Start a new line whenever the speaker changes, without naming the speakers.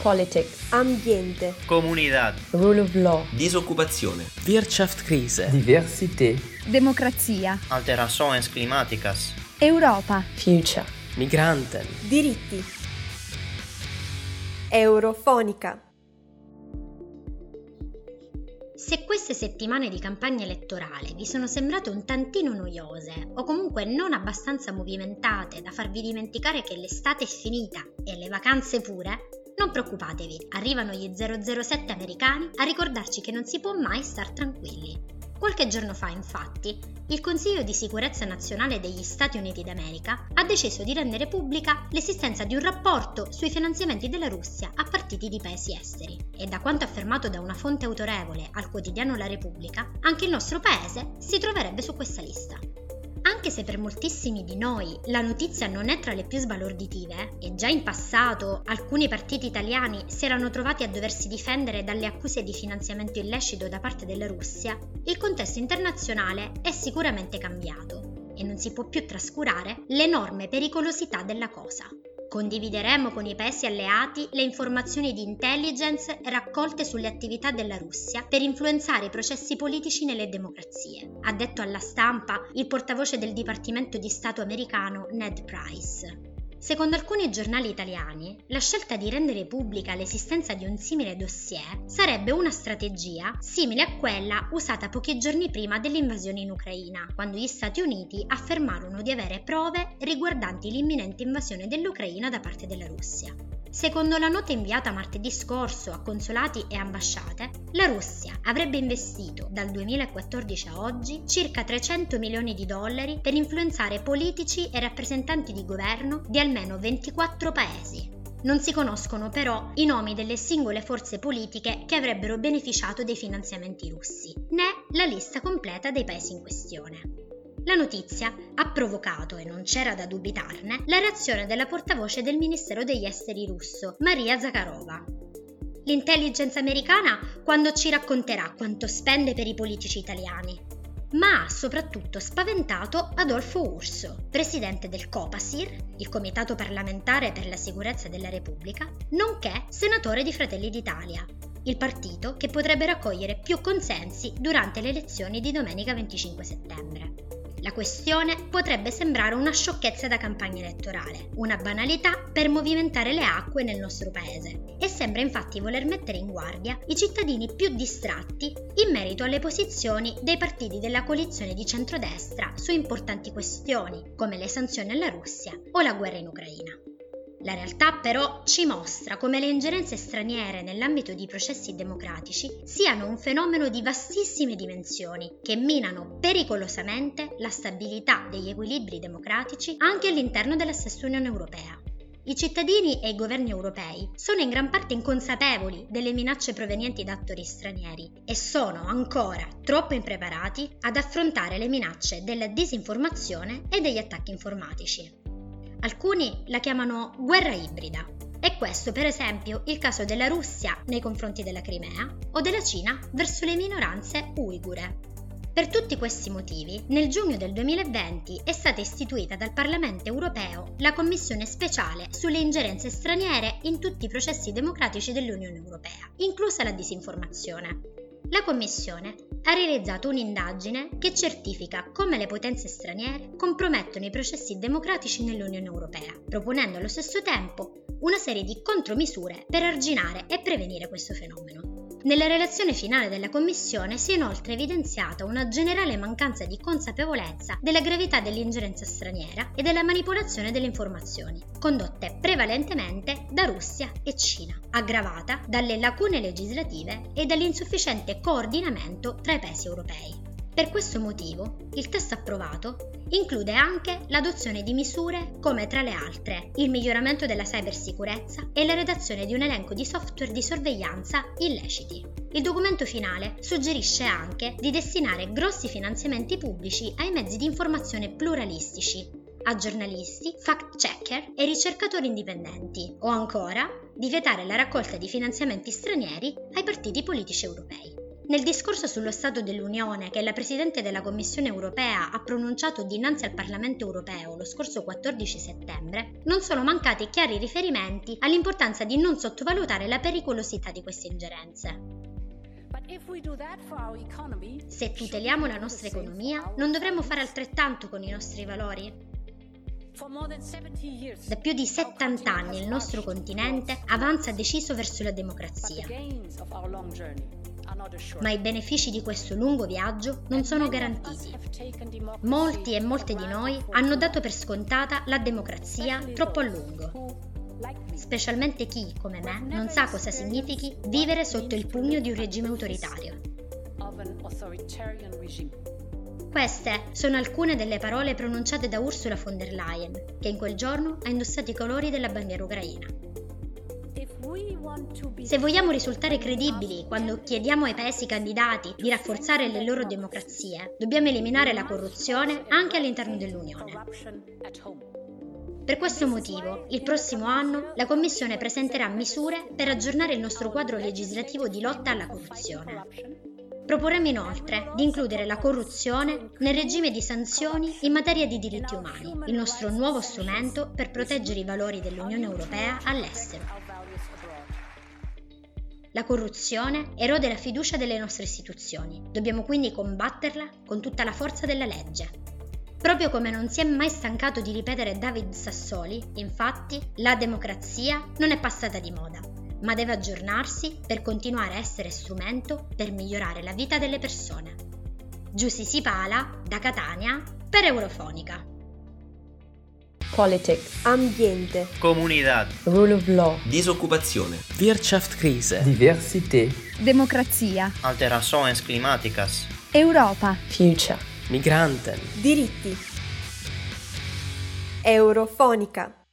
Politics,
ambiente,
comunità,
rule of law,
disoccupazione,
Wirtschaftskrise,
diversità,
democrazia,
alterações climáticas,
Europa,
future,
migranten,
diritti. Eurofonica.
Se queste settimane di campagna elettorale vi sono sembrate un tantino noiose o comunque non abbastanza movimentate da farvi dimenticare che l'estate è finita e le vacanze pure, non preoccupatevi, arrivano gli 007 americani a ricordarci che non si può mai star tranquilli. Qualche giorno fa, infatti, il Consiglio di sicurezza nazionale degli Stati Uniti d'America ha deciso di rendere pubblica l'esistenza di un rapporto sui finanziamenti della Russia a partiti di paesi esteri. E da quanto affermato da una fonte autorevole al quotidiano La Repubblica, anche il nostro paese si troverebbe su questa lista. Anche se per moltissimi di noi la notizia non è tra le più sbalorditive, e già in passato alcuni partiti italiani si erano trovati a doversi difendere dalle accuse di finanziamento illecito da parte della Russia, il contesto internazionale è sicuramente cambiato e non si può più trascurare l'enorme pericolosità della cosa. Condivideremo con i paesi alleati le informazioni di intelligence raccolte sulle attività della Russia per influenzare i processi politici nelle democrazie, ha detto alla stampa il portavoce del Dipartimento di Stato americano Ned Price. Secondo alcuni giornali italiani, la scelta di rendere pubblica l'esistenza di un simile dossier sarebbe una strategia simile a quella usata pochi giorni prima dell'invasione in Ucraina, quando gli Stati Uniti affermarono di avere prove riguardanti l'imminente invasione dell'Ucraina da parte della Russia. Secondo la nota inviata martedì scorso a consolati e ambasciate, la Russia avrebbe investito dal 2014 a oggi circa 300 milioni di dollari per influenzare politici e rappresentanti di governo di almeno 24 paesi. Non si conoscono però i nomi delle singole forze politiche che avrebbero beneficiato dei finanziamenti russi, né la lista completa dei paesi in questione. La notizia ha provocato, e non c'era da dubitarne, la reazione della portavoce del Ministero degli Esteri russo, Maria Zakharova. L'intelligence americana quando ci racconterà quanto spende per i politici italiani, ma ha soprattutto spaventato Adolfo Urso, presidente del COPASIR, il Comitato parlamentare per la sicurezza della Repubblica, nonché senatore di Fratelli d'Italia, il partito che potrebbe raccogliere più consensi durante le elezioni di domenica 25 settembre. La questione potrebbe sembrare una sciocchezza da campagna elettorale, una banalità per movimentare le acque nel nostro paese e sembra infatti voler mettere in guardia i cittadini più distratti in merito alle posizioni dei partiti della coalizione di centrodestra su importanti questioni come le sanzioni alla Russia o la guerra in Ucraina. La realtà però ci mostra come le ingerenze straniere nell'ambito di processi democratici siano un fenomeno di vastissime dimensioni che minano pericolosamente la stabilità degli equilibri democratici anche all'interno della stessa Unione Europea. I cittadini e i governi europei sono in gran parte inconsapevoli delle minacce provenienti da attori stranieri e sono ancora troppo impreparati ad affrontare le minacce della disinformazione e degli attacchi informatici. Alcuni la chiamano guerra ibrida. E questo per esempio il caso della Russia nei confronti della Crimea o della Cina verso le minoranze uigure. Per tutti questi motivi, nel giugno del 2020 è stata istituita dal Parlamento europeo la Commissione speciale sulle ingerenze straniere in tutti i processi democratici dell'Unione europea, inclusa la disinformazione. La Commissione ha realizzato un'indagine che certifica come le potenze straniere compromettono i processi democratici nell'Unione Europea, proponendo allo stesso tempo una serie di contromisure per arginare e prevenire questo fenomeno. Nella relazione finale della Commissione si è inoltre evidenziata una generale mancanza di consapevolezza della gravità dell'ingerenza straniera e della manipolazione delle informazioni, condotte prevalentemente da Russia e Cina, aggravata dalle lacune legislative e dall'insufficiente coordinamento tra i paesi europei. Per questo motivo, il testo approvato include anche l'adozione di misure come, tra le altre, il miglioramento della cybersicurezza e la redazione di un elenco di software di sorveglianza illeciti. Il documento finale suggerisce anche di destinare grossi finanziamenti pubblici ai mezzi di informazione pluralistici, a giornalisti, fact-checker e ricercatori indipendenti, o ancora di vietare la raccolta di finanziamenti stranieri ai partiti politici europei. Nel discorso sullo Stato dell'Unione che la Presidente della Commissione europea ha pronunciato dinanzi al Parlamento europeo lo scorso 14 settembre, non sono mancati chiari riferimenti all'importanza di non sottovalutare la pericolosità di queste ingerenze. Se tuteliamo la nostra economia, non dovremmo fare altrettanto con i nostri valori? Da più di 70 anni il nostro continente avanza deciso verso la democrazia. Ma i benefici di questo lungo viaggio non sono garantiti. Molti e molte di noi hanno dato per scontata la democrazia troppo a lungo specialmente chi, come me, non sa cosa significhi vivere sotto il pugno di un regime autoritario. Queste sono alcune delle parole pronunciate da Ursula von der Leyen, che in quel giorno ha indossato i colori della bandiera ucraina. Se vogliamo risultare credibili quando chiediamo ai paesi candidati di rafforzare le loro democrazie, dobbiamo eliminare la corruzione anche all'interno dell'Unione. Per questo motivo, il prossimo anno la Commissione presenterà misure per aggiornare il nostro quadro legislativo di lotta alla corruzione. Proporremo inoltre di includere la corruzione nel regime di sanzioni in materia di diritti umani, il nostro nuovo strumento per proteggere i valori dell'Unione Europea all'estero. La corruzione erode la fiducia delle nostre istituzioni. Dobbiamo quindi combatterla con tutta la forza della legge. Proprio come non si è mai stancato di ripetere David Sassoli, infatti, la democrazia non è passata di moda, ma deve aggiornarsi per continuare a essere strumento per migliorare la vita delle persone. Giussi Sipala, da Catania, per Eurofonica.
Politics. Ambiente.
Comunidad.
Rule of law.
Disoccupazione.
Wirtschaftskrise.
Diversität.
Democrazia.
Alterações climáticas.
Europa.
Future.
Migranten.
Diritti. Eurofonica.